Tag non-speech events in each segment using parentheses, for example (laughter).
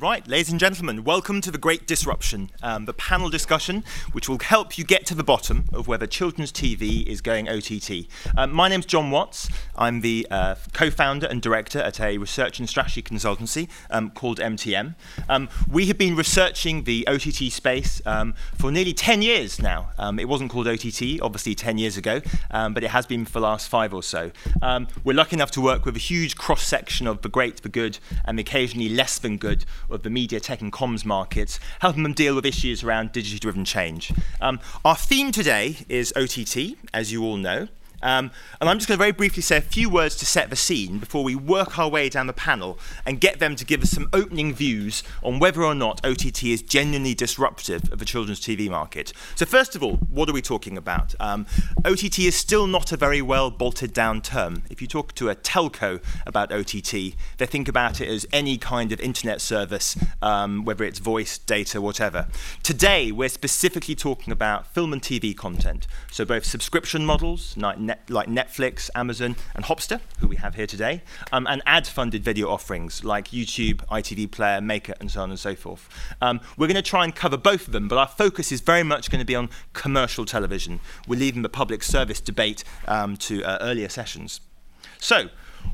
Right, ladies and gentlemen, welcome to the Great Disruption, um, the panel discussion which will help you get to the bottom of whether children's TV is going OTT. Um, my name's John Watts. I'm the uh, co founder and director at a research and strategy consultancy um, called MTM. Um, we have been researching the OTT space um, for nearly 10 years now. Um, it wasn't called OTT, obviously, 10 years ago, but it has been for the last five or so. we're lucky enough to work with a huge cross section of the great, the good, and occasionally less than good of the media, tech, and comms markets, helping them deal with issues around digitally driven change. Um, our theme today is OTT, as you all know. Um, and I'm just going to very briefly say a few words to set the scene before we work our way down the panel and get them to give us some opening views on whether or not OTT is genuinely disruptive of the children's TV market. So, first of all, what are we talking about? Um, OTT is still not a very well bolted down term. If you talk to a telco about OTT, they think about it as any kind of internet service, um, whether it's voice, data, whatever. Today, we're specifically talking about film and TV content. So, both subscription models, net, like Netflix, Amazon, and Hopster, who we have here today, um, and ad-funded video offerings like YouTube, ITV Player, Maker, and so on and so forth. Um, we're going to try and cover both of them, but our focus is very much going to be on commercial television. We're leaving the public service debate um, to uh, earlier sessions. So,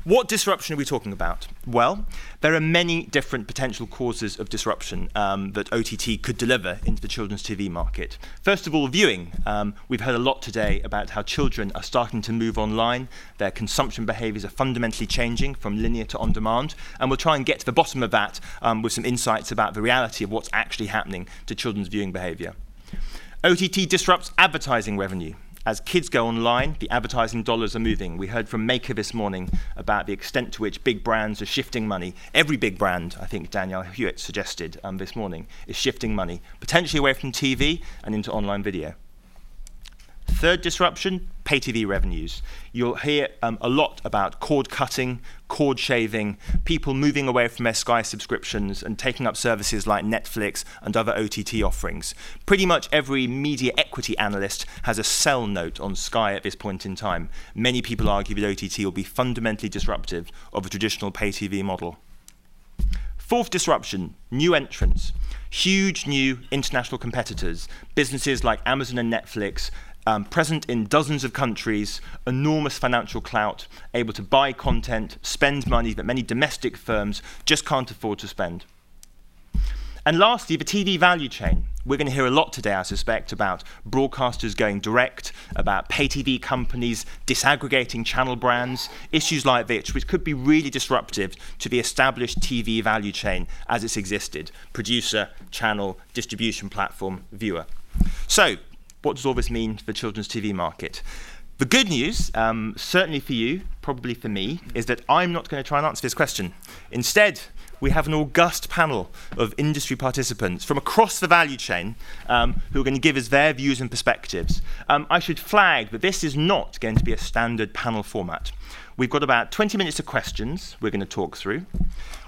what disruption are we talking about? Well, there are many different potential causes of disruption um, that OTT could deliver into the children's TV market. First of all, viewing. Um, we've heard a lot today about how children are starting to move online. Their consumption behaviours are fundamentally changing from linear to on demand. And we'll try and get to the bottom of that um, with some insights about the reality of what's actually happening to children's viewing behaviour. OTT disrupts advertising revenue as kids go online, the advertising dollars are moving. We heard from Maker this morning about the extent to which big brands are shifting money. Every big brand, I think Danielle Hewitt suggested um, this morning, is shifting money, potentially away from TV and into online video. Third disruption, pay TV revenues. You'll hear um, a lot about cord cutting, cord shaving, people moving away from their Sky subscriptions and taking up services like Netflix and other OTT offerings. Pretty much every media equity analyst has a sell note on Sky at this point in time. Many people argue that OTT will be fundamentally disruptive of a traditional pay TV model. Fourth disruption, new entrants. Huge new international competitors, businesses like Amazon and Netflix um, present in dozens of countries, enormous financial clout, able to buy content, spend money that many domestic firms just can't afford to spend. And lastly, the TV value chain. We're going to hear a lot today, I suspect, about broadcasters going direct, about pay TV companies disaggregating channel brands, issues like this, which could be really disruptive to the established TV value chain as it's existed producer, channel, distribution platform, viewer. So, what does all this mean for the children's TV market? The good news, um, certainly for you, probably for me, is that I'm not going to try and answer this question. Instead, we have an august panel of industry participants from across the value chain um, who are going to give us their views and perspectives. Um, I should flag that this is not going to be a standard panel format. We've got about 20 minutes of questions we're going to talk through.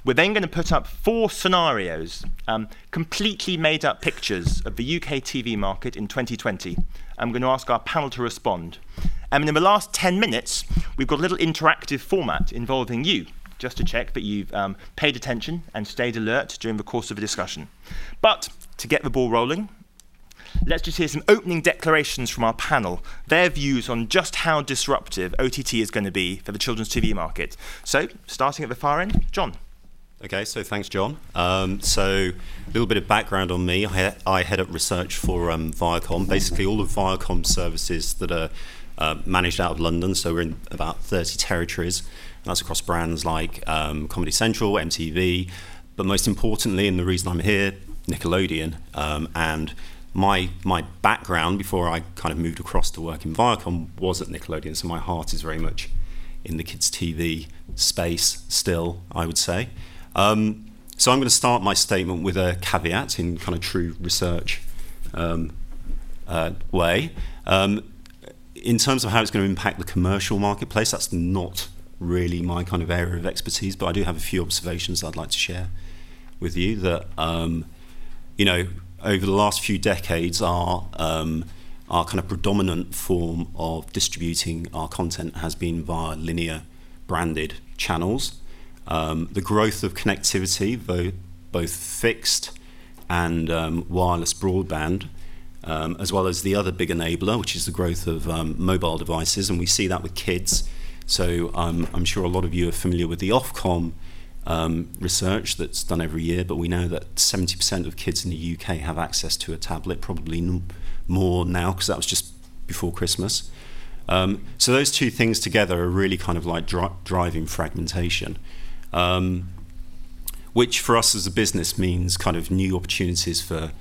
We're then going to put up four scenarios, um, completely made up pictures of the UK TV market in 2020. I'm going to ask our panel to respond. And in the last 10 minutes, we've got a little interactive format involving you, just to check that you've um, paid attention and stayed alert during the course of the discussion. But to get the ball rolling, let's just hear some opening declarations from our panel, their views on just how disruptive OTT is going to be for the children's TV market. So, starting at the far end, John. Okay, so thanks, John. Um, so, a little bit of background on me. I, I head up research for um, Viacom, basically all of Viacom services that are uh, managed out of London. So, we're in about 30 territories, and that's across brands like um, Comedy Central, MTV, but most importantly, and the reason I'm here, Nickelodeon. Um, and my my background before I kind of moved across to work in Viacom was at Nickelodeon, so my heart is very much in the kids' TV space still, I would say. Um, so I'm going to start my statement with a caveat in kind of true research um, uh, way. Um, in terms of how it's going to impact the commercial marketplace, that's not really my kind of area of expertise, but I do have a few observations I'd like to share with you that, um, you know, over the last few decades, our um, our kind of predominant form of distributing our content has been via linear branded channels. Um, the growth of connectivity, though both fixed and um, wireless broadband, um, as well as the other big enabler, which is the growth of um, mobile devices. And we see that with kids. So um, I'm sure a lot of you are familiar with the Ofcom um, research that's done every year, but we know that 70% of kids in the UK have access to a tablet, probably n- more now because that was just before Christmas. Um, so those two things together are really kind of like dri- driving fragmentation, um, which for us as a business means kind of new opportunities for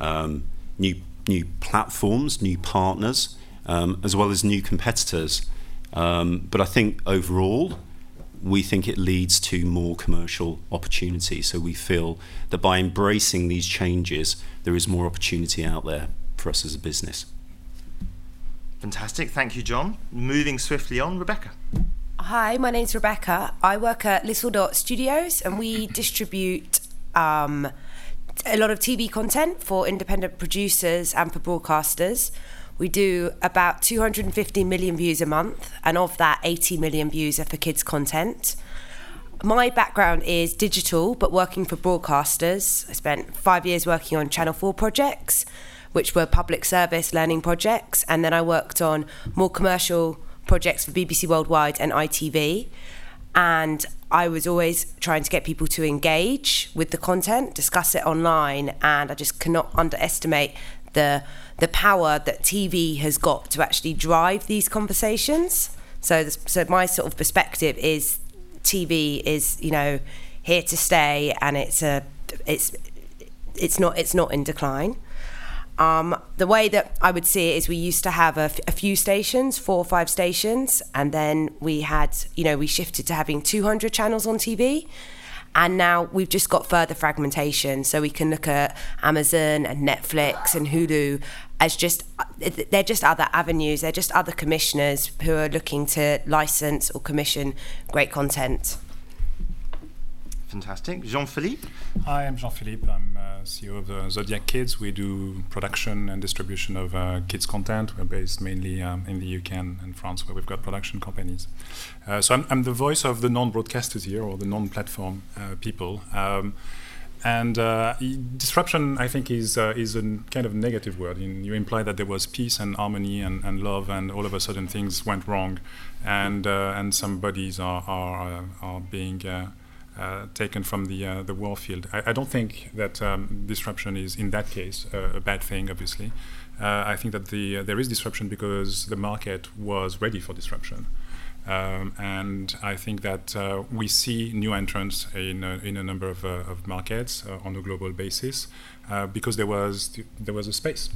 um, new new platforms, new partners, um, as well as new competitors. Um, but I think overall, we think it leads to more commercial opportunity. So we feel that by embracing these changes, there is more opportunity out there for us as a business. Fantastic. Thank you, John. Moving swiftly on, Rebecca. Hi, my name's Rebecca. I work at Little Dot Studios and we distribute um, a lot of TV content for independent producers and for broadcasters. We do about 250 million views a month, and of that, 80 million views are for kids' content. My background is digital, but working for broadcasters. I spent five years working on Channel 4 projects, which were public service learning projects, and then I worked on more commercial projects for BBC Worldwide and ITV. And I was always trying to get people to engage with the content, discuss it online, and I just cannot underestimate the the power that TV has got to actually drive these conversations. So, so my sort of perspective is TV is you know here to stay, and it's a it's it's not it's not in decline. Um, the way that I would see it is we used to have a, f- a few stations, four or five stations, and then we had, you know, we shifted to having 200 channels on TV. And now we've just got further fragmentation. So we can look at Amazon and Netflix and Hulu as just, they're just other avenues, they're just other commissioners who are looking to license or commission great content. Fantastic. Jean Philippe? Hi, I'm Jean Philippe. I'm uh, CEO of uh, Zodiac Kids. We do production and distribution of uh, kids' content. We're based mainly um, in the UK and, and, France, where we've got production companies. Uh, so I'm, I'm, the voice of the non broadcasters here, or the non platform uh, people. Um, and uh, disruption, I think, is uh, is a kind of negative word. In, you imply that there was peace and harmony and, and love, and all of a sudden things went wrong, and and some bodies are are, are being uh, taken from the uh, the war field. I, I don't think that um, disruption is in that case uh, a bad thing. Obviously, uh, I think that the uh, there is disruption because the market was ready for disruption. Um, and I think that uh, we see new entrants in in a number of, of markets on a global basis because there was there was a space.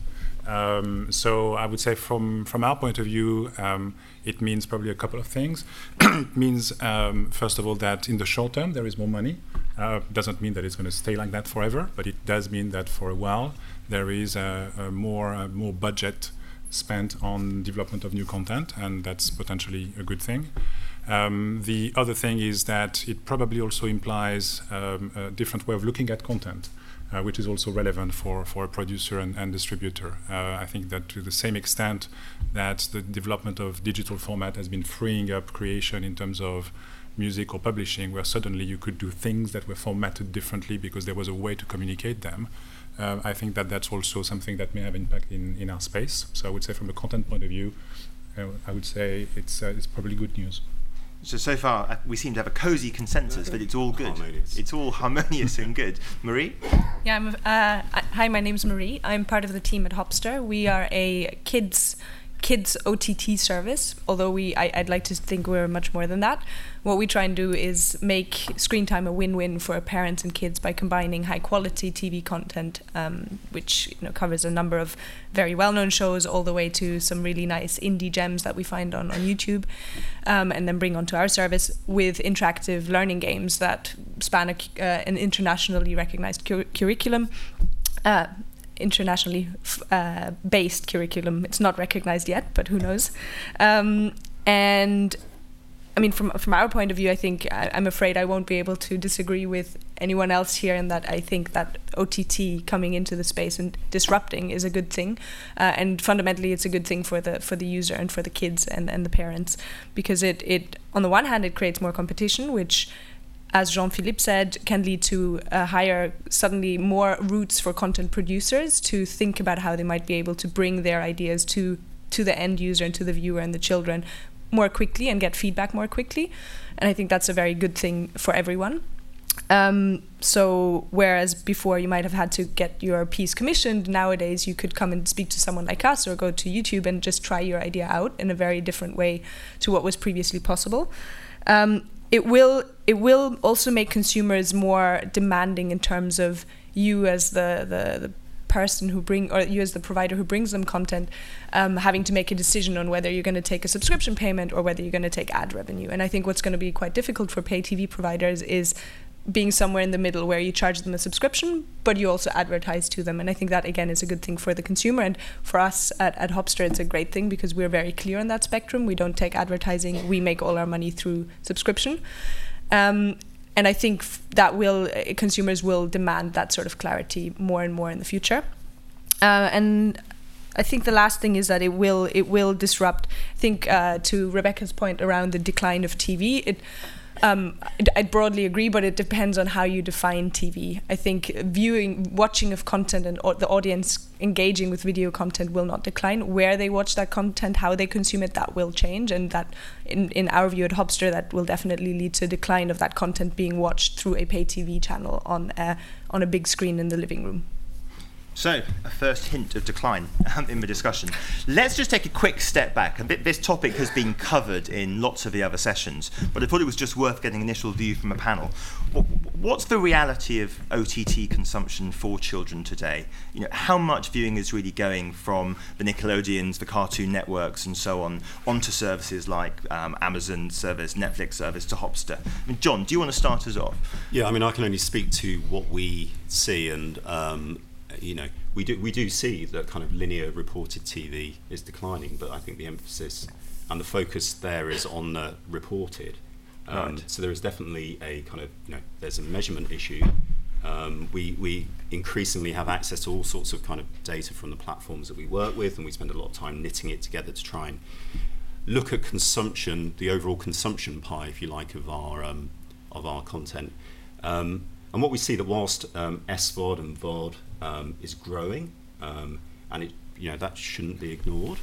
Um, so I would say from from our point of view, um, it means probably a couple of things. (clears throat) it means um, first of all that in the short term there is more money. Uh, doesn't mean that it's going to stay like that forever, but it does mean that for a while there is a, a more a more budget spent on development of new content, and that's potentially a good thing. Um, the other thing is that it probably also implies um, a different way of looking at content uh, which is also relevant for, for a producer and, and distributor. Uh, I think that to the same extent that the development of digital format has been freeing up creation in terms of music or publishing, where suddenly you could do things that were formatted differently because there was a way to communicate them. Uh, I think that that's also something that may have impact in, in our space. So I would say, from a content point of view, uh, I would say it's uh, it's probably good news. So so far uh, we seem to have a cosy consensus that it's all good. Harmonious. It's all harmonious and good. Marie. Yeah. I'm, uh, hi, my name's Marie. I'm part of the team at Hopster. We are a kids kids OTT service, although we I, would like to think we're much more than that. What we try and do is make screen time a win-win for parents and kids by combining high-quality TV content, um, which you know covers a number of very well-known shows, all the way to some really nice indie gems that we find on on YouTube, um, and then bring onto our service with interactive learning games that span a, uh, an internationally recognized cur- curriculum. Uh, internationally uh, based curriculum. It's not recognized yet, but who knows? Um, and I mean, from from our point of view, I think I, am afraid I won't be able to disagree with anyone else here in that I think that OTT coming into the space and disrupting is a good thing, uh, and fundamentally it's a good thing for the for the user and for the kids and, and the parents because it it on the one hand it creates more competition, which as Jean Philippe said, can lead to a higher, suddenly more routes for content producers to think about how they might be able to bring their ideas to to the end user and to the viewer and the children more quickly and get feedback more quickly. And I think that's a very good thing for everyone. Um, so whereas before you might have had to get your piece commissioned, nowadays you could come and speak to someone like us or go to YouTube and just try your idea out in a very different way to what was previously possible. Um, it will it will also make consumers more demanding in terms of you as the, the, the person who bring or you as the provider who brings them content um, having to make a decision on whether you're going to take a subscription payment or whether you're going to take ad revenue. And i think what's going to be quite difficult for pay tv providers is being somewhere in the middle where you charge them a subscription, but you also advertise to them. And I think that, again, is a good thing for the consumer. And for us at, at Hopster, it's a great thing because we're very clear on that spectrum. We don't take advertising, we make all our money through subscription. Um, and I think that will uh, consumers will demand that sort of clarity more and more in the future. Uh, and I think the last thing is that it will it will disrupt. I think uh, to Rebecca's point around the decline of TV, it um, I broadly agree, but it depends on how you define TV. I think viewing, watching of content, and the audience engaging with video content will not decline. Where they watch that content, how they consume it, that will change, and that, in in our view at Hopster, that will definitely lead to a decline of that content being watched through a pay TV channel on a, on a big screen in the living room. So, a first hint of decline um, in the discussion. Let's just take a quick step back. This topic has been covered in lots of the other sessions, but I thought it was just worth getting an initial view from a panel. What's the reality of OTT consumption for children today? You know, how much viewing is really going from the Nickelodeons, the Cartoon Networks, and so on, onto services like um, Amazon service, Netflix service, to Hopster? I mean, John, do you want to start us off? Yeah, I mean, I can only speak to what we see, and um, you know, we do we do see that kind of linear reported TV is declining, but I think the emphasis and the focus there is on the reported. Um, right. So there is definitely a kind of you know there's a measurement issue. Um, we we increasingly have access to all sorts of kind of data from the platforms that we work with, and we spend a lot of time knitting it together to try and look at consumption, the overall consumption pie, if you like, of our um, of our content. Um, and what we see that whilst um, SVOD and VOD um, is growing, um, and it, you know that shouldn't be ignored.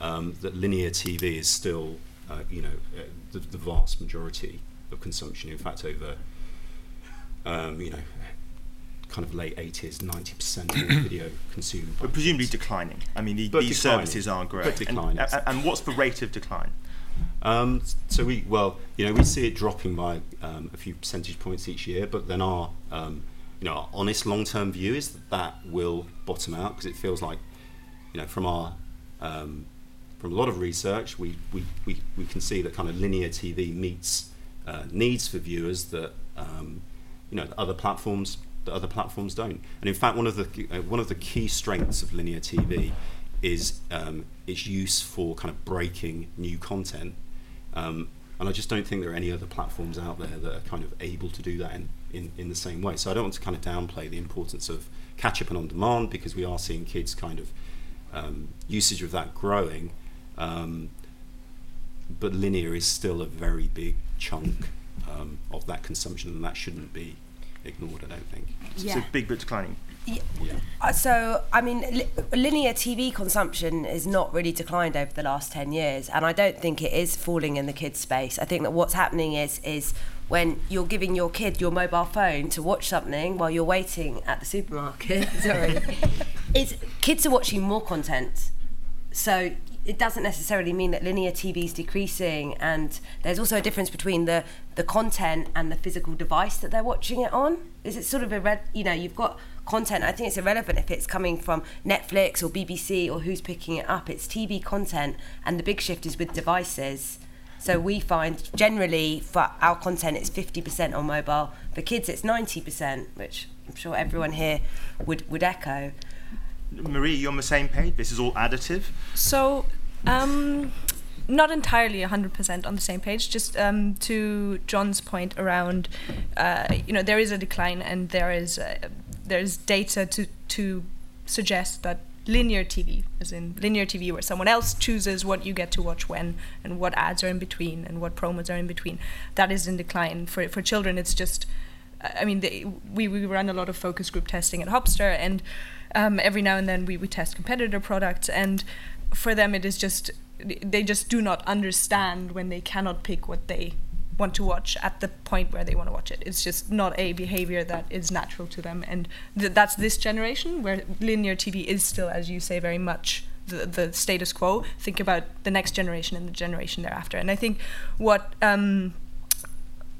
Um, that linear TV is still, uh, you know, uh, the, the, vast majority of consumption. In fact, over, um, you know, kind of late 80s, 90% of (coughs) video consumed. But presumably declining. I mean, the, these declining, services aren't growing. But declining. And, and, what's the rate of decline? Um, so we, well, you know, we see it dropping by um, a few percentage points each year, but then our um, you know, our honest long-term view is that that will bottom out because it feels like, you know, from our um, from a lot of research, we, we, we, we can see that kind of linear TV meets uh, needs for viewers that um, you know other platforms that other platforms don't. And in fact, one of the uh, one of the key strengths of linear TV is um, its use for kind of breaking new content. Um, and I just don't think there are any other platforms out there that are kind of able to do that in, in, in the same way. So I don't want to kind of downplay the importance of catch up and on demand because we are seeing kids kind of um, usage of that growing. Um, but linear is still a very big chunk um, of that consumption, and that shouldn't be ignored. I don't think. Yeah. It's a big but declining. Yeah. Uh, so, I mean, li- linear TV consumption is not really declined over the last 10 years, and I don't think it is falling in the kids' space. I think that what's happening is is when you're giving your kid your mobile phone to watch something while you're waiting at the supermarket. (laughs) Sorry, (laughs) it's kids are watching more content, so it doesn't necessarily mean that linear TV is decreasing. And there's also a difference between the the content and the physical device that they're watching it on. Is it sort of a red? You know, you've got content. I think it's irrelevant if it's coming from Netflix or BBC or who's picking it up. It's TV content, and the big shift is with devices. So we find generally for our content it's 50% on mobile. For kids it's 90%, which I'm sure everyone here would, would echo. Marie, you're on the same page? This is all additive? So, um, not entirely 100% on the same page. Just um, to John's point around, uh, you know, there is a decline and there is uh, there's data to to suggest that linear TV, as in linear TV, where someone else chooses what you get to watch when and what ads are in between and what promos are in between. That is in decline. For for children, it's just. I mean, they, we we run a lot of focus group testing at Hopster, and um, every now and then we, we test competitor products, and for them it is just they just do not understand when they cannot pick what they want to watch at the point where they want to watch it. It's just not a behavior that is natural to them, and th- that's this generation where linear TV is still, as you say, very much the, the status quo. Think about the next generation and the generation thereafter, and I think what um,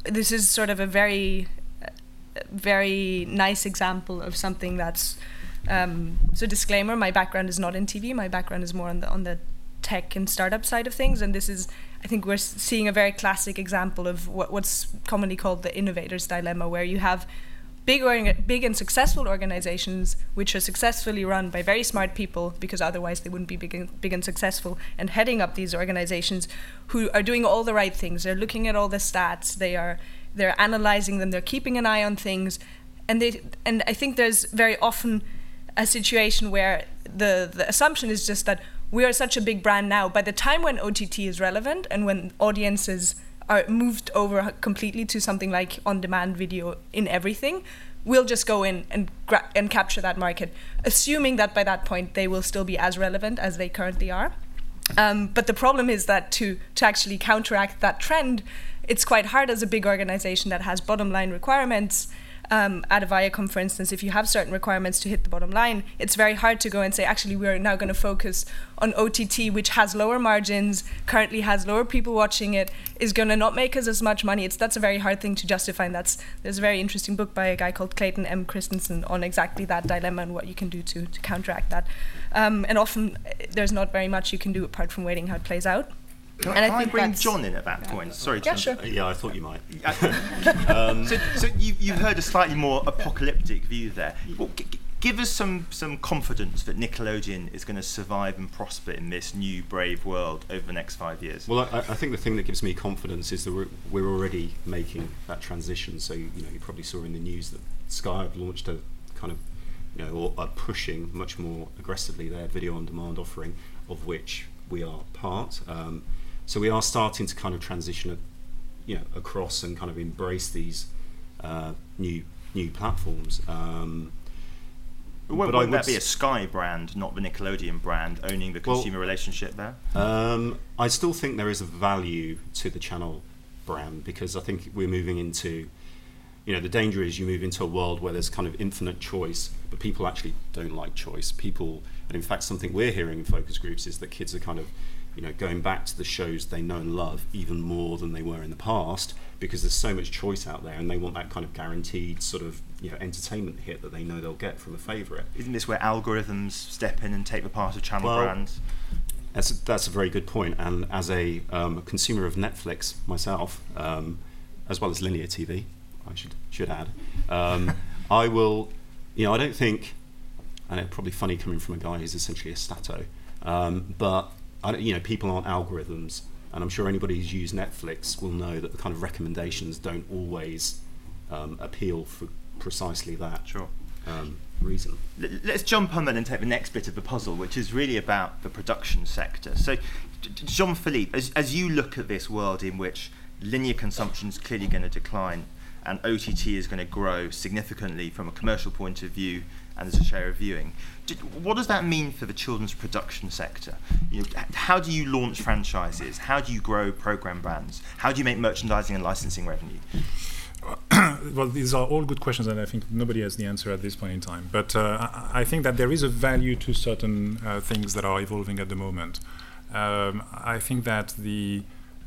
this is sort of a very, very nice example of something that's. Um, so disclaimer: my background is not in TV. My background is more on the on the tech and startup side of things, and this is I think we're seeing a very classic example of what, what's commonly called the innovator's dilemma, where you have big, big and successful organizations which are successfully run by very smart people, because otherwise they wouldn't be big and, big and successful, and heading up these organizations who are doing all the right things. They're looking at all the stats. They are they're analyzing them. They're keeping an eye on things, and they and I think there's very often a situation where the the assumption is just that we are such a big brand now. By the time when OTT is relevant and when audiences are moved over completely to something like on-demand video in everything, we'll just go in and gra- and capture that market, assuming that by that point they will still be as relevant as they currently are. Um, but the problem is that to to actually counteract that trend, it's quite hard as a big organization that has bottom line requirements um, at a Viacom, for instance, if you have certain requirements to hit the bottom line, it's very hard to go and say, actually, we're now going to focus on OTT, which has lower margins, currently has lower people watching it, is going to not make us as much money. It's that's a very hard thing to justify. And that's there's a very interesting book by a guy called Clayton M. Christensen on exactly that dilemma and what you can do to to counteract that. Um, and often there's not very much you can do apart from waiting how it plays out. Can, And I I, can I think bring that's- John in at that point? Sorry, Yeah, to sure. Yeah, I thought you might. (laughs) Uh, um, so, so you, you've heard a slightly more apocalyptic view there. Mm. Well, g- g- give us some, some confidence that Nickelodeon is going to survive and prosper in this new brave world over the next five years. Well, I, I think the thing that gives me confidence is that we're, we're already making that transition. So you know, you probably saw in the news that Sky have launched a kind of, you know, or are pushing much more aggressively their video on demand offering, of which we are part. Um, so we are starting to kind of transition, a, you know, across and kind of embrace these uh, new new platforms. Um, won't, but won't that be a Sky brand, not the Nickelodeon brand, owning the Well- consumer relationship there? Um, I still think there is a value to the channel brand because I think we're moving into, you know, the danger is you move into a world where there's kind of infinite choice, but people actually don't like choice. People, and in fact, something we're hearing in focus groups is that kids are kind of, you know, going back to the shows they know and love even more than they were in the past because there's so much choice out there and they want that kind of guaranteed sort of, you know, entertainment hit that they know they'll get from a favourite. Isn't this where algorithms step in and take the part of channel Well, brands? That's a, that's a very good point. And as a um, consumer of Netflix myself, um, as well as linear TV, I should should add, um, (laughs) I will. You know, I don't think, and it's probably funny coming from a guy who's essentially a stato, um, but you know, people aren't algorithms, and I'm sure anybody who's used Netflix will know that the kind of recommendations don't always um, appeal for precisely that Sure. um, reason. Let's jump on then and take the next bit of the puzzle, which is really about the production sector. So, Jean Philippe, as, as you look at this world in which linear consumption is clearly going to decline and OTT is going to grow significantly from a commercial point of view and as a share of viewing, what does that mean for the children's production sector? You know, how do you launch franchises? How do you grow program brands? How do you make merchandising and licensing revenue? (coughs) well, these are all good questions, and I think nobody has the answer at this point in time. But uh, I, I think that there is a value to certain uh, things that are evolving at the moment. Um, I think that the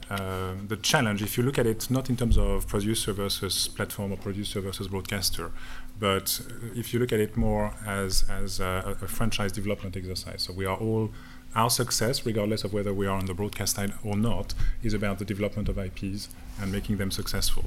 uh, the challenge, if you look at it not in terms of producer versus platform or producer versus broadcaster, but if you look at it more as as a, a franchise development exercise, so we are all our success, regardless of whether we are on the broadcast side or not, is about the development of IPs and making them successful.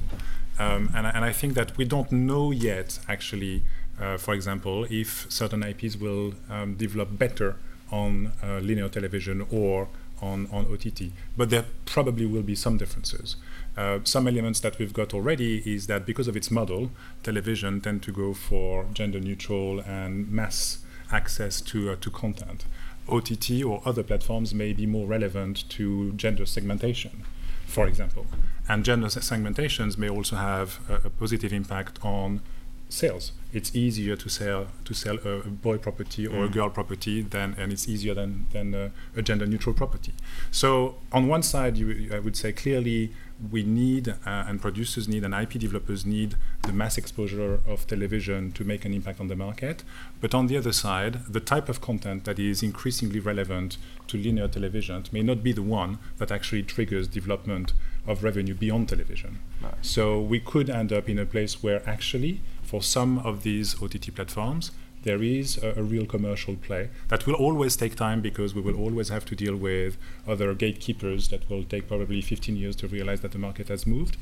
Um, and, and I think that we don't know yet, actually, uh, for example, if certain IPs will um, develop better on uh, linear television or on, on OTT. But there probably will be some differences. Uh, some elements that we've got already is that because of its model, television tend to go for gender neutral and mass access to, uh, to content. OTT or other platforms may be more relevant to gender segmentation, for example. And gender segmentations may also have a, a positive impact on sales. It's easier to sell to sell a, a boy property or mm. a girl property than, and it's easier than than a, a gender neutral property. So on one side, you, I would say clearly we need, uh, and producers need, and IP developers need the mass exposure of television to make an impact on the market. But on the other side, the type of content that is increasingly relevant to linear television may not be the one that actually triggers development of revenue beyond television. Right. So we could end up in a place where actually, for some of these OTT platforms, there is a, a, real commercial play that will always take time because we will always have to deal with other gatekeepers that will take probably 15 years to realize that the market has moved.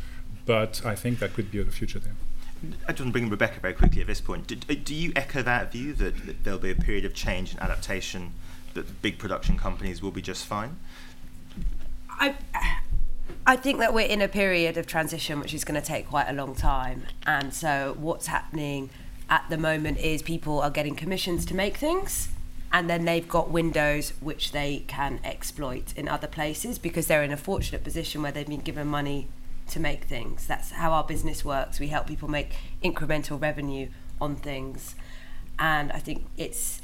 But I think that could be a future there. I just want to bring Rebecca very quickly at this point. Do, uh, do you echo that view that, that, there'll be a period of change and adaptation, that big production companies will be just fine? I, I think that we're in a period of transition which is going to take quite a long time. And so, what's happening at the moment is people are getting commissions to make things and then they've got windows which they can exploit in other places because they're in a fortunate position where they've been given money to make things. That's how our business works. We help people make incremental revenue on things. And I think it's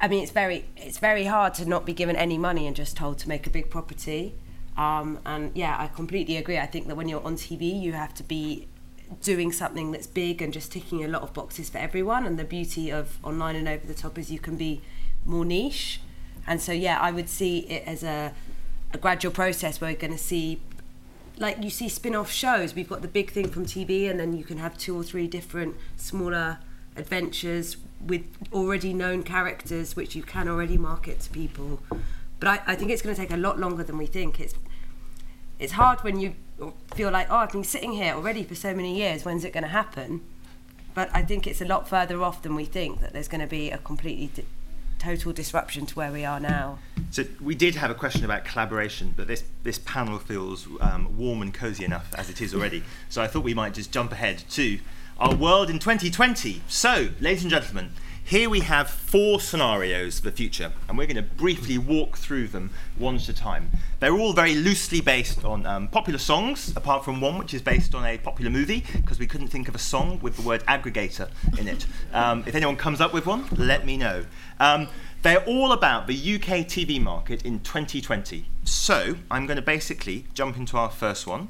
I mean it's very it's very hard to not be given any money and just told to make a big property. Um, and yeah, I completely agree. I think that when you're on TV, you have to be doing something that's big and just ticking a lot of boxes for everyone. And the beauty of online and over the top is you can be more niche. And so, yeah, I would see it as a, a gradual process where we're going to see, like you see spin off shows. We've got the big thing from TV, and then you can have two or three different smaller adventures with already known characters, which you can already market to people. But I, I think it's going to take a lot longer than we think. It's it's hard when you feel like, oh, I've been sitting here already for so many years. When's it going to happen? But I think it's a lot further off than we think that there's going to be a completely di- total disruption to where we are now. So we did have a question about collaboration, but this this panel feels um, warm and cosy enough as it is already. (laughs) so I thought we might just jump ahead to our world in 2020. So, ladies and gentlemen, here we have four scenarios for the future, and we're going to briefly walk through them one at a time. They're all very loosely based on um, popular songs, apart from one which is based on a popular movie, because we couldn't think of a song with the word aggregator in it. Um, if anyone comes up with one, let me know. Um, they're all about the UK TV market in 2020. So I'm going to basically jump into our first one.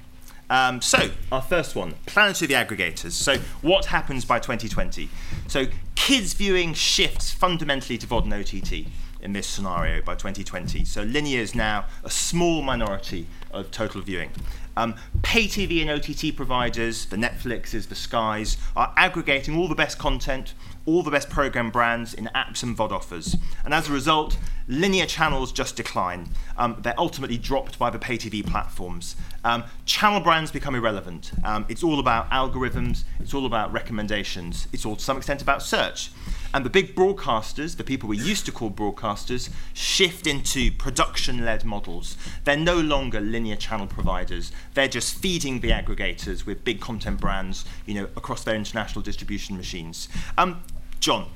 Um, so, our first one Planet of the Aggregators. So, what happens by 2020? So, kids viewing shifts fundamentally to VOD and OTT in this scenario by 2020. So, linear is now a small minority of total viewing. Um, pay TV and OTT providers, the Netflixes, the Skies, are aggregating all the best content, all the best program brands in apps and VOD offers. And as a result, linear channels just decline. Um, they're ultimately dropped by the pay TV platforms. Um, channel brands become irrelevant. Um, it's all about algorithms, it's all about recommendations, it's all to some extent about search. And the big broadcasters, the people we used to call broadcasters, shift into production led models. They're no longer linear channel providers. They're just feeding the aggregators with big content brands you know, across their international distribution machines. Um, John,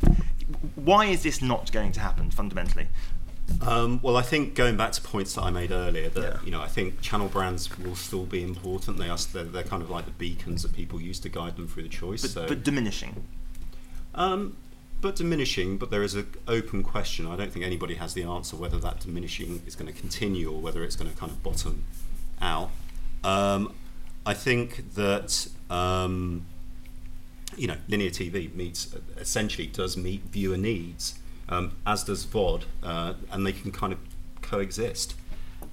why is this not going to happen fundamentally? Um, well, I think going back to points that I made earlier, that yeah. you know, I think channel brands will still be important. They are they're, they're, kind of like the beacons that people use to guide them through the choice. But, so. but diminishing. Um, but diminishing. But there is an open question. I don't think anybody has the answer whether that diminishing is going to continue or whether it's going to kind of bottom out. Um, I think that um, you know linear TV meets essentially does meet viewer needs um, as does VOD, uh, and they can kind of coexist.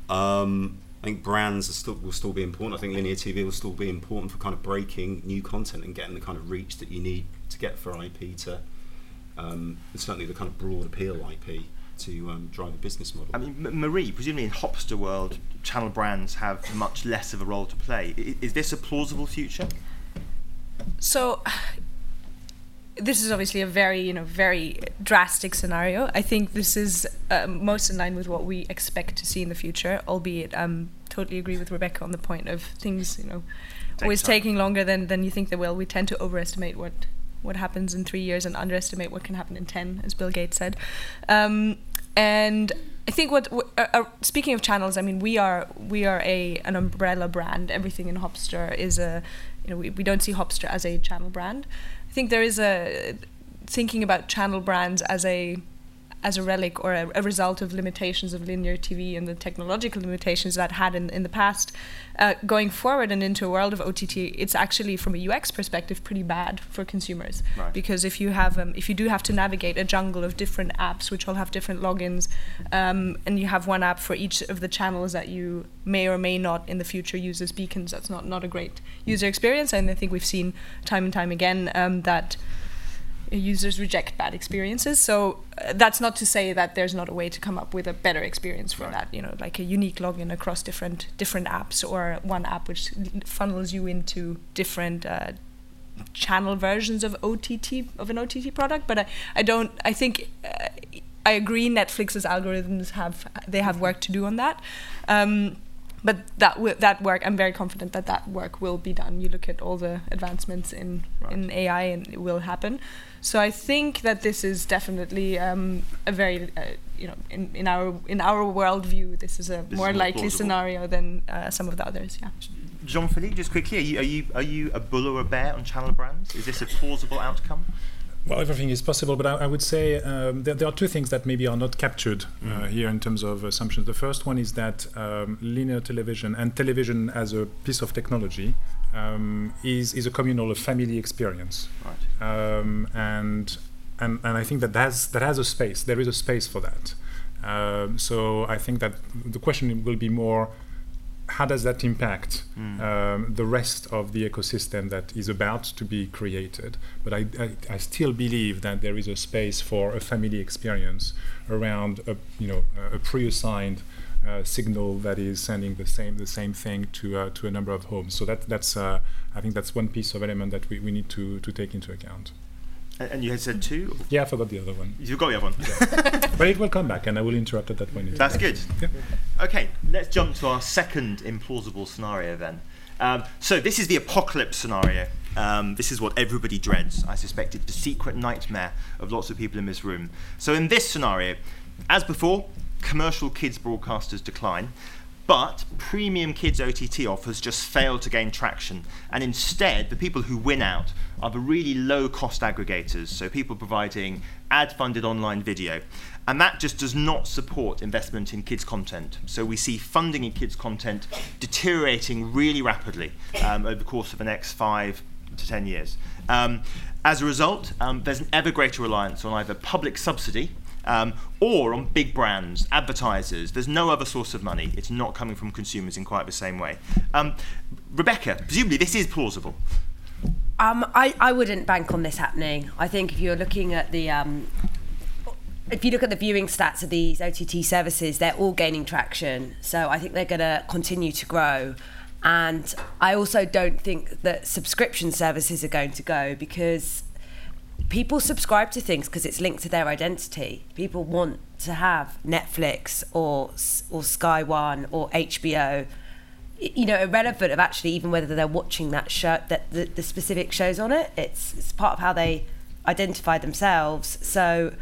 Um, I think brands still, will still be important. I think linear TV will still be important for kind of breaking new content and getting the kind of reach that you need to get for IP to, um, certainly the kind of broad appeal IP to um, drive a business model. I mean, M- Marie, presumably in Hopster world, channel brands have much less of a role to play. I- is this a plausible future? So, this is obviously a very you know very drastic scenario. I think this is uh, most in line with what we expect to see in the future. Albeit, I um, totally agree with Rebecca on the point of things you know always time. taking longer than than you think they will. We tend to overestimate what what happens in three years and underestimate what can happen in 10, as Bill Gates said. Um, and I think what uh, uh, speaking of channels, I mean we are we are a an umbrella brand. Everything in Hopster is a you know we, we don't see Hopster as a channel brand. I think there is a thinking about channel brands as a as a relic or a, a, result of limitations of linear TV and the technological limitations that had in, in the past. Uh, going forward and into a world of OTT, it's actually from a UX perspective pretty bad for consumers right. because if you have um, if you do have to navigate a jungle of different apps which all have different logins, um, and you have one app for each of the channels that you may or may not in the future use as beacons, that's not not a great user experience. And I think we've seen time and time again um, that users reject bad experiences. So uh, that's not to say that there's not a way to come up with a better experience for right. that. You know, like a unique login across different different apps, or one app which funnels you into different. Uh, channel versions of OTT of an OTT product, but I, I don't. I think uh, I agree. Netflix's algorithms have they have work to do on that. Um, but that w- that work, I'm very confident that that work will be done. You look at all the advancements in right. in AI, and it will happen. So I think that this is definitely um, a very, uh, you know, in, in our in our worldview, this is a this more is likely plausible. scenario than uh, some of the others. Yeah. Jean Philippe, just quickly, are you, are you are you a bull or a bear on channel brands? Is this a plausible outcome? Well, everything is possible, but I, I would say um, there, there, are two things that maybe are not captured uh, mm. here in terms of assumptions. The first one is that um, linear television and television as a piece of technology um, is is a communal, a family experience, right. Um, and and and I think that has that has a space. There is a space for that. Um, so I think that the question will be more how does that impact mm. um, the rest of the ecosystem that is about to be created? But I, I, I, still believe that there is a space for a family experience around a you know a pre-assigned uh, signal that is sending the same the same thing to uh, to a number of homes. So that that's uh, I think that's one piece of element that we, we need to to take into account. And you had said two? Yeah, I forgot the other one. You got the other one. Yeah. (laughs) but it will come back, and I will interrupt at that point. That's good. Yeah. Okay, let's jump to our second implausible scenario then. Um, so this is the apocalypse scenario. Um, this is what everybody dreads. I suspect it's the secret nightmare of lots of people in this room. So in this scenario, as before, commercial kids broadcasters decline. But premium kids OTT offers just fail to gain traction, and instead, the people who win out are the really low cost aggregators, so people providing ad funded online video. And that just does not support investment in kids' content. So we see funding in kids' content deteriorating really rapidly um, over the course of the next five to ten years. Um, as a result, um, there's an ever greater reliance on either public subsidy um, or on big brands, advertisers. There's no other source of money. It's not coming from consumers in quite the same way. Um, Rebecca, presumably this is plausible. Um, I, I wouldn't bank on this happening. I think if you're looking at the um, if you look at the viewing stats of these OTT services, they're all gaining traction. So I think they're going to continue to grow. And I also don't think that subscription services are going to go because people subscribe to things because it's linked to their identity. People want to have Netflix or or Sky One or HBO. You know, irrelevant of actually even whether they're watching that show, that the, the specific shows on it. It's it's part of how they identify themselves. So,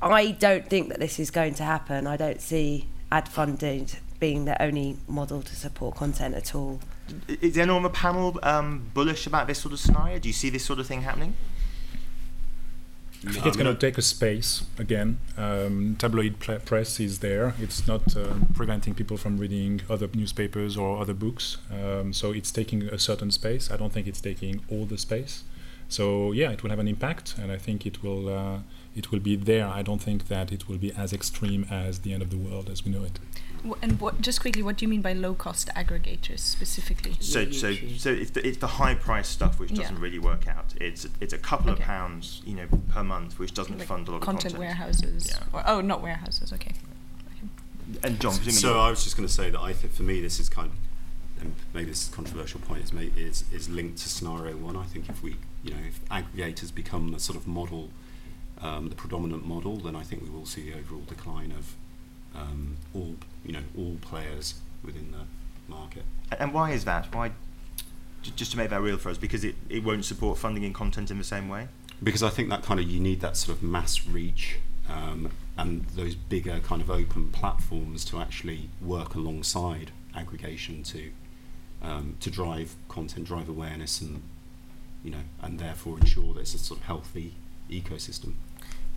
I don't think that this is going to happen. I don't see ad funded being the only model to support content at all. Is anyone on the panel um, bullish about this sort of scenario? Do you see this sort of thing happening? I think it's going to take a space again. Um, tabloid press is there. It's not uh, preventing people from reading other newspapers or other books. Um, so it's taking a certain space. I don't think it's taking all the space. So yeah, it will have an impact, and I think it will uh, it will be there. I don't think that it will be as extreme as the end of the world as we know it. And what, just quickly, what do you mean by low cost aggregators specifically? So, so, so it's the, it's the high price stuff which doesn't yeah. really work out. It's it's a couple okay. of pounds, you know, per month, which doesn't like fund a lot content of content. warehouses. Yeah. Or, oh, not warehouses. Okay. And John, so I was just going to say that I think for me this is kind of, and maybe this is a controversial point, is, is is linked to scenario one. I think if we, you know, if aggregators become the sort of model, um, the predominant model, then I think we will see the overall decline of um, all you know all players within the market. And why is that? Why? Just to make that real for us, because it, it won't support funding in content in the same way. because I think that kind of you need that sort of mass reach um, and those bigger kind of open platforms to actually work alongside aggregation to um, to drive content, drive awareness, and you know, and therefore ensure that it's a sort of healthy ecosystem.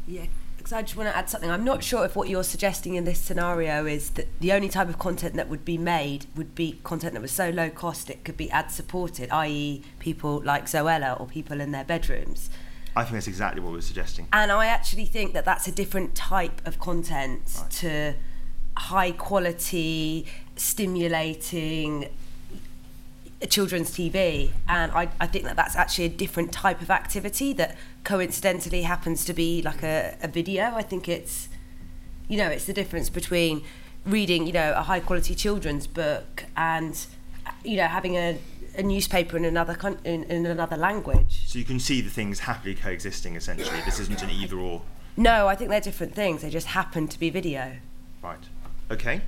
Yeah, because I just want to add something. I'm not sure if what you're suggesting in this scenario is that the only type of content that would be made would be content that was so low cost it could be ad supported, i.e., people like Zoella or people in their bedrooms. I think that's exactly what we're suggesting. And I actually think that that's a different type of content Right. to high quality, stimulating children's TV. And I, I think that that's actually a different type of activity that coincidentally happens to be like a, a video. I think it's, you know, it's the difference between reading, you know, a high quality children's book and, you know, having a, a newspaper in another con- in, in another language. So you can see the things happily coexisting. Essentially, this isn't an either or. No, I think they're different things. They just happen to be video. Right. Okay.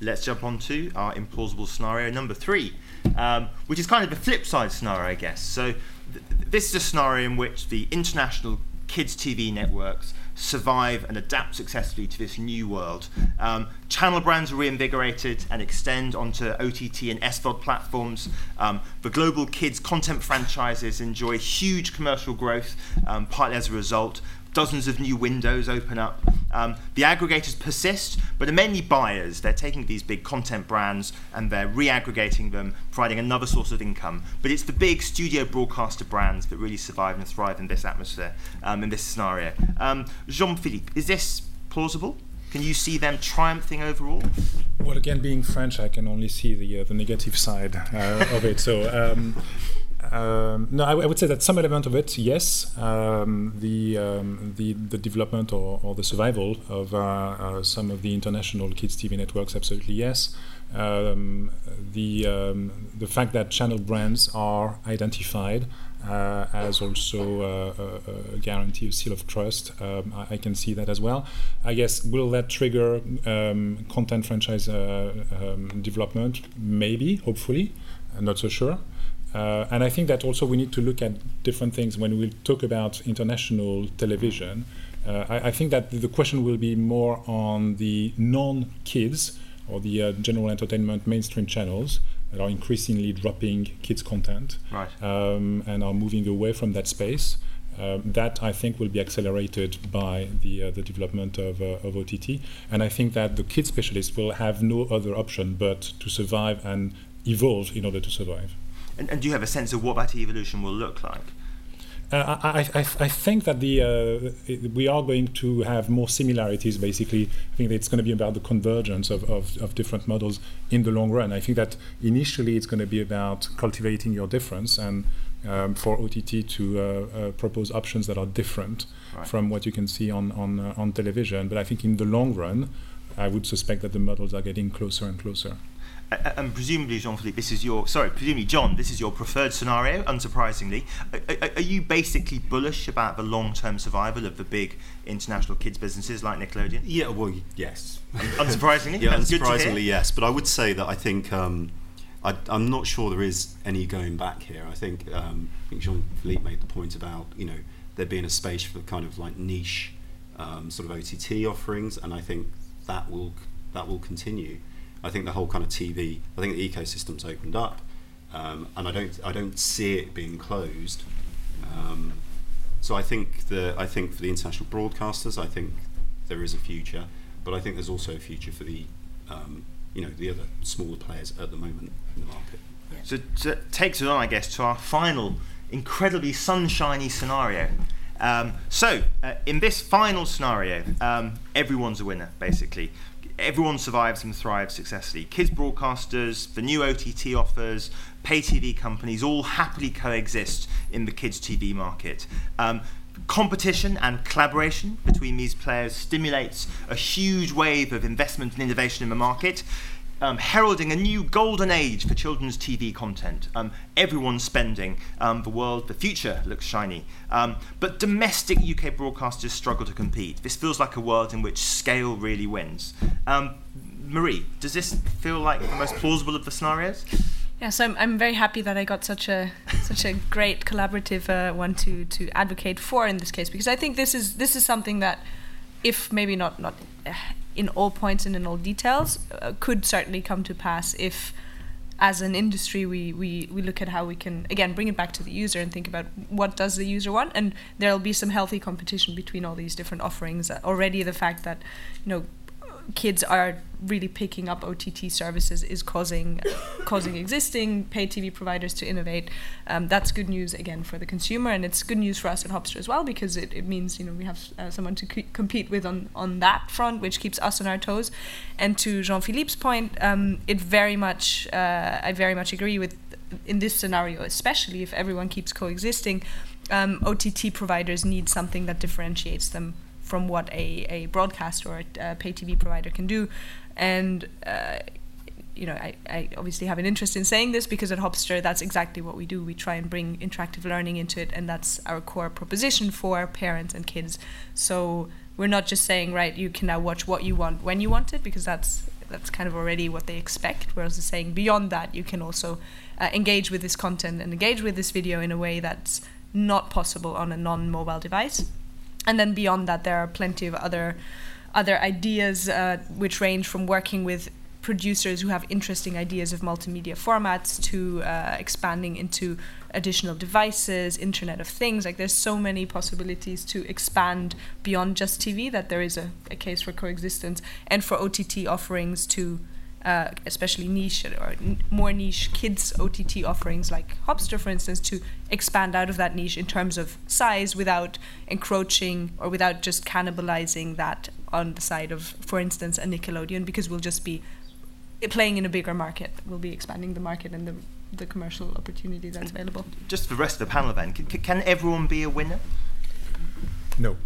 Let's jump on to our implausible scenario number three, um, which is kind of the flip side scenario, I guess. So, th- th- this is a scenario in which the international kids' TV networks survive and adapt successfully to this new world. Um, channel brands are reinvigorated and extend onto OTT and SVOD platforms. Um, the global kids' content franchises enjoy huge commercial growth, um, partly as a result dozens of new windows open up. Um, the aggregators persist, but are mainly buyers. They're taking these big content brands and they're re-aggregating them, providing another source of income. But it's the big studio broadcaster brands that really survive and thrive in this atmosphere, um, in this scenario. Um, Jean-Philippe, is this plausible? Can you see them triumphing overall? Well, again, being French, I can only see the uh, the negative side uh, of it. So. Um, no, I, would say that some element of it, yes. Um, the, um, the the development or, or the survival of uh, uh, some of the international kids TV networks, absolutely yes. Um, the um, the fact that channel brands are identified uh, as also uh, a, a guarantee, a seal of trust. Um, I, I can see that as well. I guess will that trigger content franchise uh, development? Maybe, hopefully. I'm not so sure. Uh, and I think that also we need to look at different things when we talk about international television. Uh, I, I think that the question will be more on the non-kids or the uh, general entertainment mainstream channels that are increasingly dropping kids content Right. um, and are moving away from that space. Um, that I think will be accelerated by the uh, the development of, uh, of OTT, and I think that the kid specialists will have no other option but to survive and evolve in order to survive. And, and do you have a sense of what that evolution will look like? Uh, I, I, I think that the uh, we are going to have more similarities. Basically, I think that it's going to be about the convergence of, of, of different models in the long run. I think that initially it's going to be about cultivating your difference and um, for OTT to uh, uh, propose options that are different Right. from what you can see on on uh, on television. But I think in the long run, I would suspect that the models are getting closer and closer. A- a- And presumably, Jean-Philippe, this is your sorry. Presumably, John, this is your preferred scenario. Unsurprisingly, are, are- you basically bullish about the long-term survival of the big international kids businesses like Nickelodeon? Yeah, well, yes. Unsurprisingly, (laughs) yeah, That's good to hear. unsurprisingly, yes. But I would say that I think um, I, I'm not sure there is any going back here. I think um, I think Jean Philippe made the point about you know there being a space for kind of like niche um, sort of OTT offerings, and I think that will that will continue. I think the whole kind of TV. I think the ecosystem's opened up, um, and I don't I don't see it being closed. Um, so I think the I think for the international broadcasters, I think there is a future, but I think there's also a future for the um, you know the other smaller players at the moment in the market. So, that takes us on, I guess, to our final incredibly sunshiny scenario. Um, so, uh, in this final scenario, um, everyone's a winner, basically. Everyone survives and thrives successfully. Kids broadcasters, the new OTT offers, pay TV companies all happily coexist in the kids TV market. Um, competition and collaboration between these players stimulates a huge wave of investment and innovation in the market um, heralding a new golden age for children's TV content. Um, everyone's spending. Um, the world, the future looks shiny. Um, but domestic UK broadcasters struggle to compete. This feels like a world in which scale really wins. Um, Marie, does this feel like the most plausible of the scenarios? Yeah, so I'm, I'm very happy that I got such a (laughs) such a great collaborative uh, one to to advocate for in this case because I think this is this is something that, if maybe not not in all points and in all details, uh, could certainly come to pass if, as an industry, we, we we look at how we can again bring it back to the user and think about what does the user want, and there'll be some healthy competition between all these different offerings. Uh, already, the fact that you know kids are really picking up OTT services is causing causing existing pay TV providers to innovate. Um, that's good news again for the consumer, and it's good news for us at Hopster as well because it, it means you know we have uh, someone to c- compete with on on that front, which keeps us on our toes. And to Jean Philippe's point, um, it very much uh, I very much agree with in this scenario, especially if everyone keeps coexisting. Um, OTT providers need something that differentiates them from what a, a broadcaster or a, pay TV provider can do. And uh, you know, I, I obviously have an interest in saying this because at Hopster, that's exactly what we do. We try and bring interactive learning into it, and that's our core proposition for parents and kids. So we're not just saying, right, you can now watch what you want when you want it, because that's that's kind of already what they expect. Whereas We're also saying beyond that, you can also uh, engage with this content and engage with this video in a way that's not possible on a non-mobile device and then beyond that, there are plenty of other other ideas uh, which range from working with producers who have interesting ideas of multimedia formats to uh, expanding into additional devices, Internet of Things. Like there's so many possibilities to expand beyond just TV that there is a, a case for coexistence and for OTT offerings to uh, especially niche or n- more niche kids OTT offerings like Hopster, for instance, to expand out of that niche in terms of size without encroaching or without just cannibalizing that on the side of, for instance, a Nickelodeon, because we'll just be playing in a bigger market. We'll be expanding the market and the, the commercial opportunity that's available. Just for the rest of the panel, then, can, can everyone be a winner? No.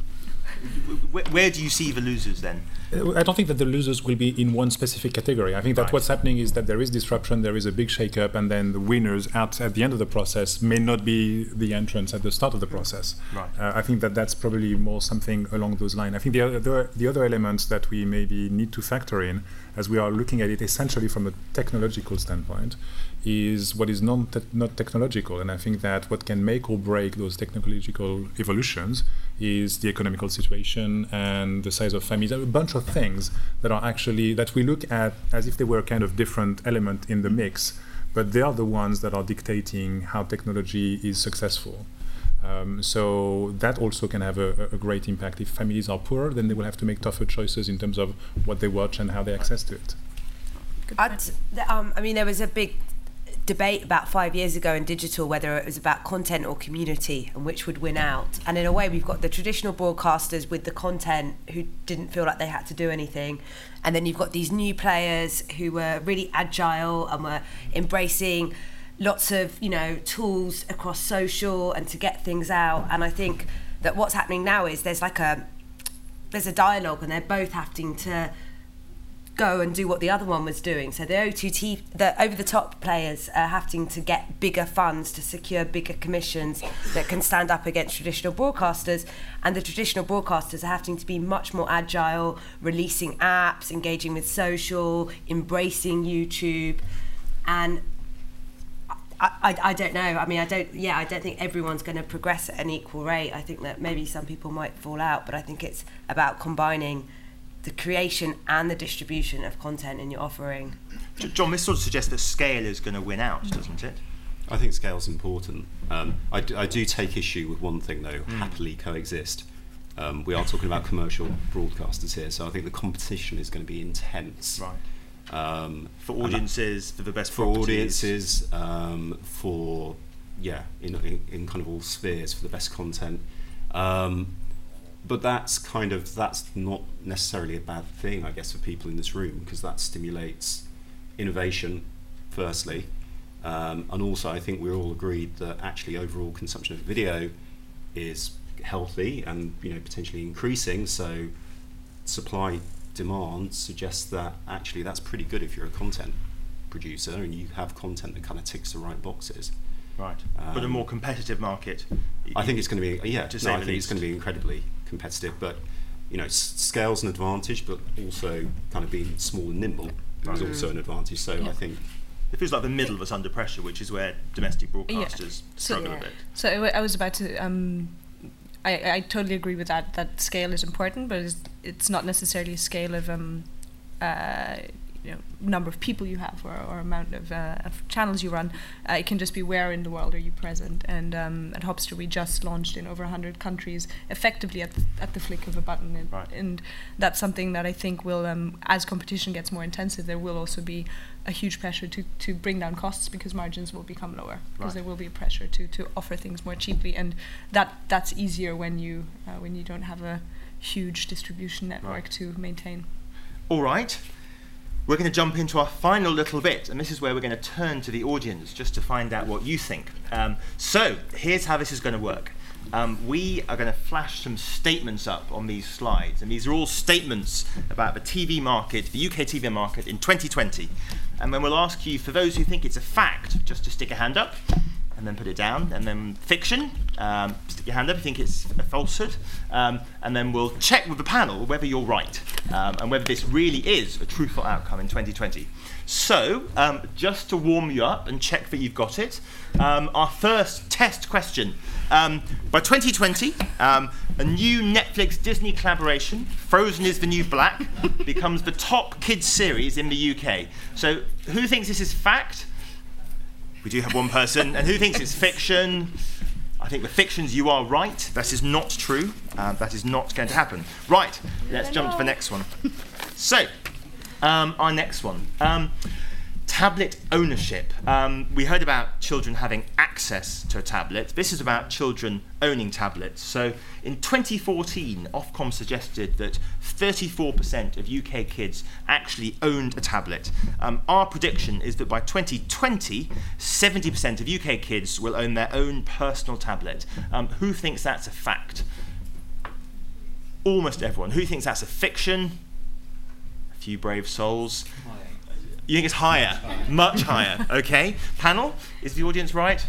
Where, where do you see the losers then? I don't think that the losers will be in one specific category. I think that Right. what's happening is that there is disruption, there is a big shake-up, and then the winners at, at the end of the process may not be the entrants at the start of the process. Right. Uh, I think that that's probably more something along those lines. I think the other, the other elements that we maybe need to factor in as we are looking at it essentially from a technological standpoint is what is non not technological. And I think that what can make or break those technological evolutions is the economical situation and the size of families, a bunch of things that are actually that we look at as if they were kind of different element in the mix, but they are the ones that are dictating how technology is successful. Um, so that also can have a, a great impact. If families are poor, then they will have to make tougher choices in terms of what they watch and how they access to it. I'd, um, I mean, there was a big debate about five years ago in digital whether it was about content or community and which would win out. And in a way, we've got the traditional broadcasters with the content who didn't feel like they had to do anything. And then you've got these new players who were really agile and were embracing lots of, you know, tools across social and to get things out. And I think that what's happening now is there's like a there's a dialogue and they're both having to go and do what the other one was doing. So the OTT, the over the top players are having to get bigger funds to secure bigger commissions that can stand up against traditional broadcasters, and the traditional broadcasters are having to be much more agile, releasing apps, engaging with social, embracing YouTube, and. I, I, I don't know. I mean, I don't. Yeah, I don't think everyone's going to progress at an equal rate. I think that maybe some people might fall out, but I think it's about combining the creation and the distribution of content in your offering. John, this sort of suggests that scale is going to win out, doesn't it? I think scale's important. Um, I, d- I do take issue with one thing though: Hmm. happily coexist. Um, we are talking about commercial broadcasters here, so I think the competition is going to be intense. Right. Um, For and that- audiences, for the best for properties. audiences, um, for yeah, in, in in kind of all spheres for the best content. Um, but that's kind of that's not necessarily a bad thing, I guess, for people in this room because that stimulates innovation, firstly, um, and also I think we're all agreed that actually overall consumption of video is healthy and you know potentially increasing. So supply demand suggests that actually that's pretty good if you're a content producer and you have content that kind of ticks the right boxes. Right. but a Um, more competitive market. I think it's going to be yeah. To no, I think it's going to be incredibly competitive, but you know, s- scale's an advantage, but also kind of being small and nimble is also an advantage. So I think It feels like the middle was under pressure, which is where domestic broadcasters Yeah. struggle So- a bit. So I I was about to. Um, I, I totally agree with that. That scale is important, but it's, it's not necessarily a scale of um, uh, you know, number of people you have or, or amount of, uh, of channels you run. Uh, it can just be where in the world are you present. And um, at Hopster, we just launched in over 100 countries, effectively at the, at the flick of a button. And, Right. and that's something that I think will, um, as competition gets more intensive, there will also be a huge pressure to, to bring down costs because margins will become lower because Right. there will be a pressure to, to offer things more cheaply and that that's easier when you uh, when you don't have a huge distribution network Right. to maintain. All right. We're going to jump into our final little bit, and this is where we're going to turn to the audience just to find out what you think. Um, so, here's how this is going to work. Um, we are going to flash some statements up on these slides, and these are all statements about the TV market, the UK TV market in 2020. And then we'll ask you, for those who think it's a fact, just to stick a hand up and then put it down, and then fiction, um, stick your hand up if you think it's a falsehood, um, and then we'll check with the panel whether you're right um, and whether this really is a truthful outcome in 2020. So, um, just to warm you up and check that you've got it, um, our first test question. Um, by 2020, um, a new Netflix Disney collaboration, Frozen is the New Black, (laughs) becomes the top kids series in the UK. So, who thinks this is fact? We do have one person. and who thinks it's fiction? I think the fictions you are right. That is not true. Uh, that is not going to happen. Right, let's jump to the next one. So, um, our next one. Um, tablet ownership. Um, we heard about children having access to a tablet. This is about children owning tablets. So in 2014, Ofcom suggested that 34% of UK kids actually owned a tablet. Um, our prediction is that by 2020, 70% of UK kids will own their own personal tablet. Um, who thinks that's a fact? Almost everyone. Who thinks that's a fiction? A few brave souls. You think it's higher? Much higher. Okay. Panel, is the audience right?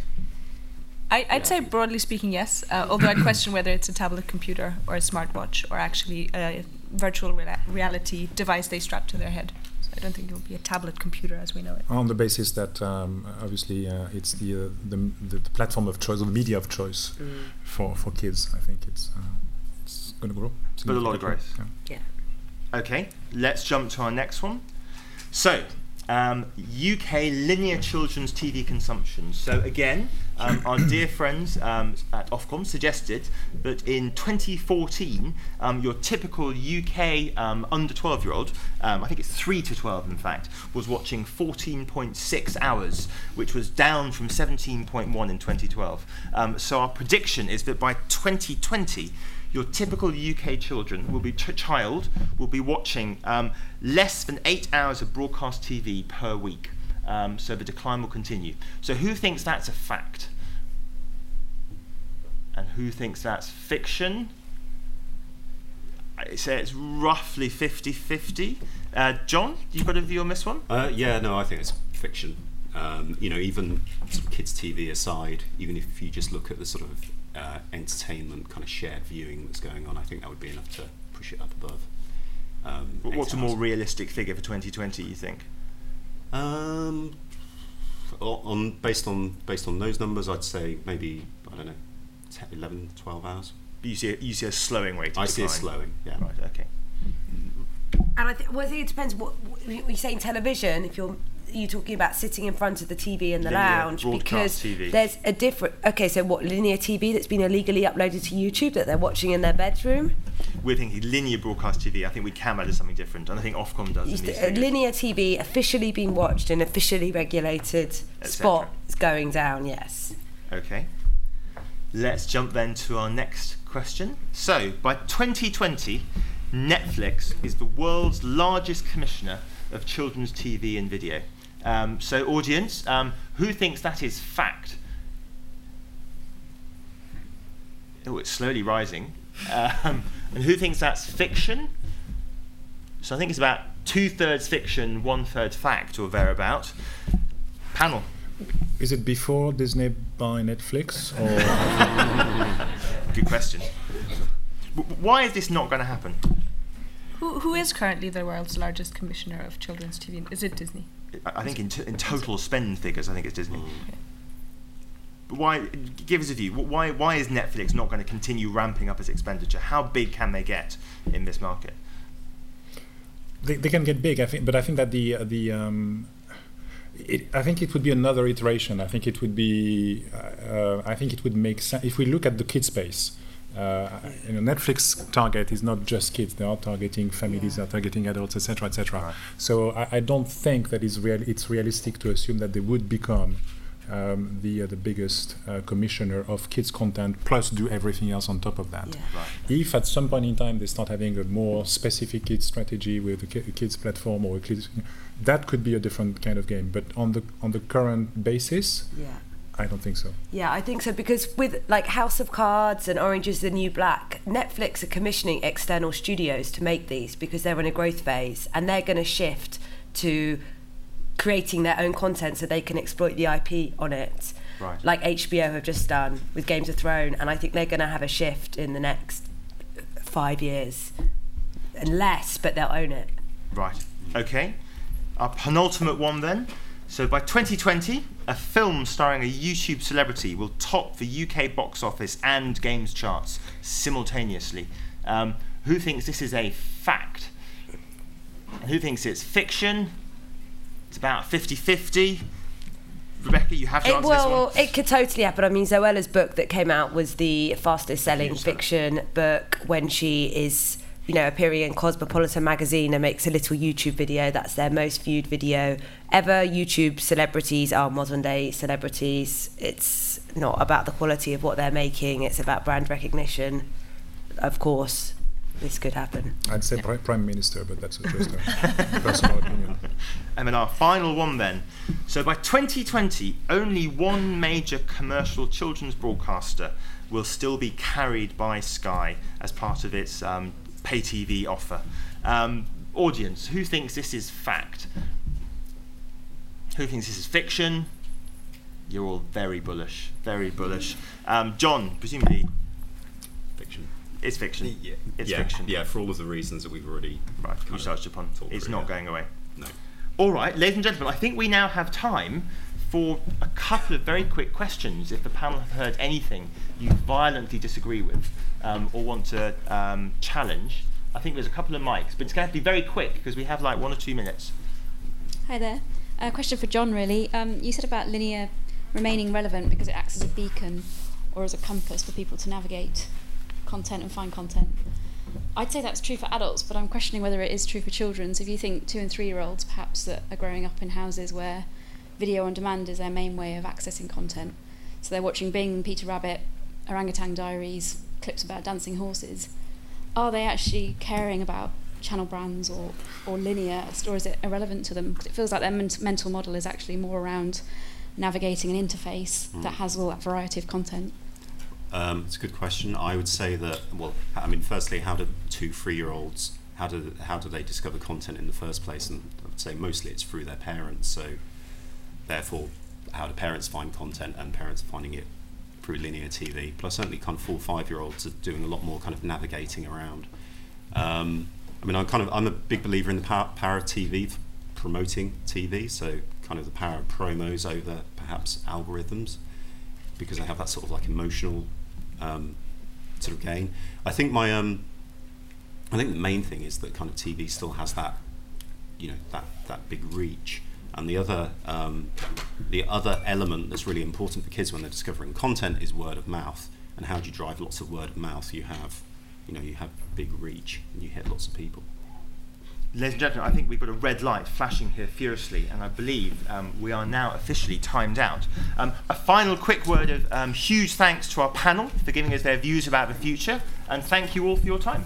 I, I'd say broadly speaking, yes. Uh, although I'd question whether it's a tablet computer or a smartwatch or actually a virtual rea- reality device they strap to their head. So I don't think it will be a tablet computer as we know it. on the basis that um, obviously uh, it's the, uh, the, the the platform of choice or the media of choice for, for kids. I think it's uh, it's going to grow. But a lot of growth. Yeah. Yeah. Okay. Let's jump to our next one. So, um, UK linear children's TV consumption. So again, um, our dear (coughs) friends um, at Ofcom suggested that in 2014, um, your typical UK um, under 12 year old, um, I think it's 3 to 12 in fact, was watching 14.6 hours, which was down from 17.1 in 2012. Um, so our prediction is that by 2020, your typical UK children will be ch- child will be watching um, less than eight hours of broadcast TV per week. Um, so the decline will continue. So who thinks that's a fact? And who thinks that's fiction? I say it's roughly 50-50. Uh, John, do you got a view on this one? Uh, yeah, no, I think it's fiction. Um, you know, even sort of kids' TV aside, even if you just look at the sort of uh, entertainment kind of shared viewing that's going on, I think that would be enough to push it up above. Um, Wh- What's a more realistic figure for 2020? You think? Um, on based on based on those numbers, I'd say maybe I don't know, 10, 11, 12 hours. You see, a, you see a slowing rate. Of I see it decline. slowing. Yeah. Right. Okay. And I, th- well, I think it depends what, what you say in television. If you're you talking about sitting in front of the TV in the Linear lounge because TV. there's a different. Okay, so what linear TV that's been illegally uploaded to YouTube that they're watching in their bedroom? We're thinking linear broadcast TV. I think we can add something different, and I think Ofcom does. in Used these to- uh, linear TV officially being watched in officially regulated spot is going down. Yes. Okay. Let's jump then to our next question. So, by 2020, Netflix is the world's largest commissioner of children's TV and video. Um, so, audience, um, who thinks that is fact? Oh, it's slowly rising. Um, and who thinks that's fiction? So, I think it's about two thirds fiction, one third fact, or thereabout. Panel. Is it before Disney buy Netflix or (laughs) Good question. W- Why is this not going to happen? Who, who is currently the world's largest commissioner of children's TV? Is it Disney? I think in, t- in total spend figures, I think it's Disney. But why? Give us a view. Why? Why is Netflix not going to continue ramping up its expenditure? How big can they get in this market? They, they can get big, I think, but I think that the uh, the um, it, I think it would be another iteration. I think it would be. Uh, I think it would make sense if we look at the kid space. Uh, you know, Netflix target is not just kids; they are targeting families, they are targeting adults, etc., etc. So I, I don't think that is real. It's realistic to assume that they would become um, the uh, the biggest uh, commissioner of kids content, plus do everything else on top of that. Yeah. If at some point in time they start having a more specific kids strategy with a ki- kids platform or a kids, that could be a different kind of game. But on the on the current basis, Yeah. I don't think so. Yeah, I think so because with like House of Cards and Orange is the New Black, Netflix are commissioning external studios to make these because they're in a growth phase and they're going to shift to creating their own content so they can exploit the IP on it. Right. Like HBO have just done with Games of Thrones, and I think they're going to have a shift in the next five years, and less, but they'll own it. Right. Okay. Our penultimate one then. So by 2020, a film starring a YouTube celebrity will top the UK box office and games charts simultaneously. Um, who thinks this is a fact? Who thinks it's fiction? It's about 50 50. Rebecca, you have to It, answer well, it could totally happen. I mean, Zoella's book that came out was the fastest selling fiction book when she is, you know, appearing in Cosmopolitan magazine and makes a little YouTube video. That's their most viewed video ever. YouTube celebrities are modern day celebrities. It's not about the quality of what they're making, it's about brand recognition. Of course, this could happen. I'd say pri- prime minister, but that's (laughs) just a personal opinion. And then our final one then. So by 2020, only one major commercial children's broadcaster will still be carried by Sky as part of its um, pay TV offer. Um, audience, who thinks this is fact? Who thinks this is fiction? You're all very bullish, very bullish. Um, John, presumably Fiction. it's fiction. Yeah, It's yeah, fiction. Yeah, for all of the reasons that we've already Right, of touched upon. It's not yeah. going away. No. All right, ladies and gentlemen, I think we now have time for a couple of very quick questions. If the panel have heard anything you violently disagree with um, or want to um, challenge, I think there's a couple of mics, but it's going to have to be very quick because we have like one or two minutes. Hi there. A question for John, really. Um, you said about linear remaining relevant because it acts as a beacon or as a compass for people to navigate content and find content. I'd say that's true for adults, but I'm questioning whether it is true for children. So if you think two and three year olds perhaps that are growing up in houses where video on demand is their main way of accessing content, so they're watching Bing, Peter Rabbit, Orangutan Diaries, clips about dancing horses, are they actually caring about channel brands or, or linear, or is it irrelevant to them? 'Cause it feels like their ment- mental model is actually more around navigating an interface that has all that variety of content. Um, it's a good question. I would say that. Well, I mean, firstly, how do two three-year-olds how do how do they discover content in the first place? And I would say mostly it's through their parents. So, therefore, how do parents find content? And parents are finding it through linear TV. Plus, certainly, kind of four five-year-olds are doing a lot more kind of navigating around. Um, I mean, I'm kind of I'm a big believer in the power, power of TV, promoting TV. So, kind of the power of promos over perhaps algorithms because they have that sort of like emotional um, sort of gain. I think my um, I think the main thing is that kind of TV still has that you know that that big reach. And the other um, the other element that's really important for kids when they're discovering content is word of mouth. And how do you drive lots of word of mouth? You have you know you have big reach and you hit lots of people. Ladies and gentlemen, I think we've got a red light flashing here furiously, and I believe um, we are now officially timed out. Um, a final quick word of um, huge thanks to our panel for giving us their views about the future, and thank you all for your time.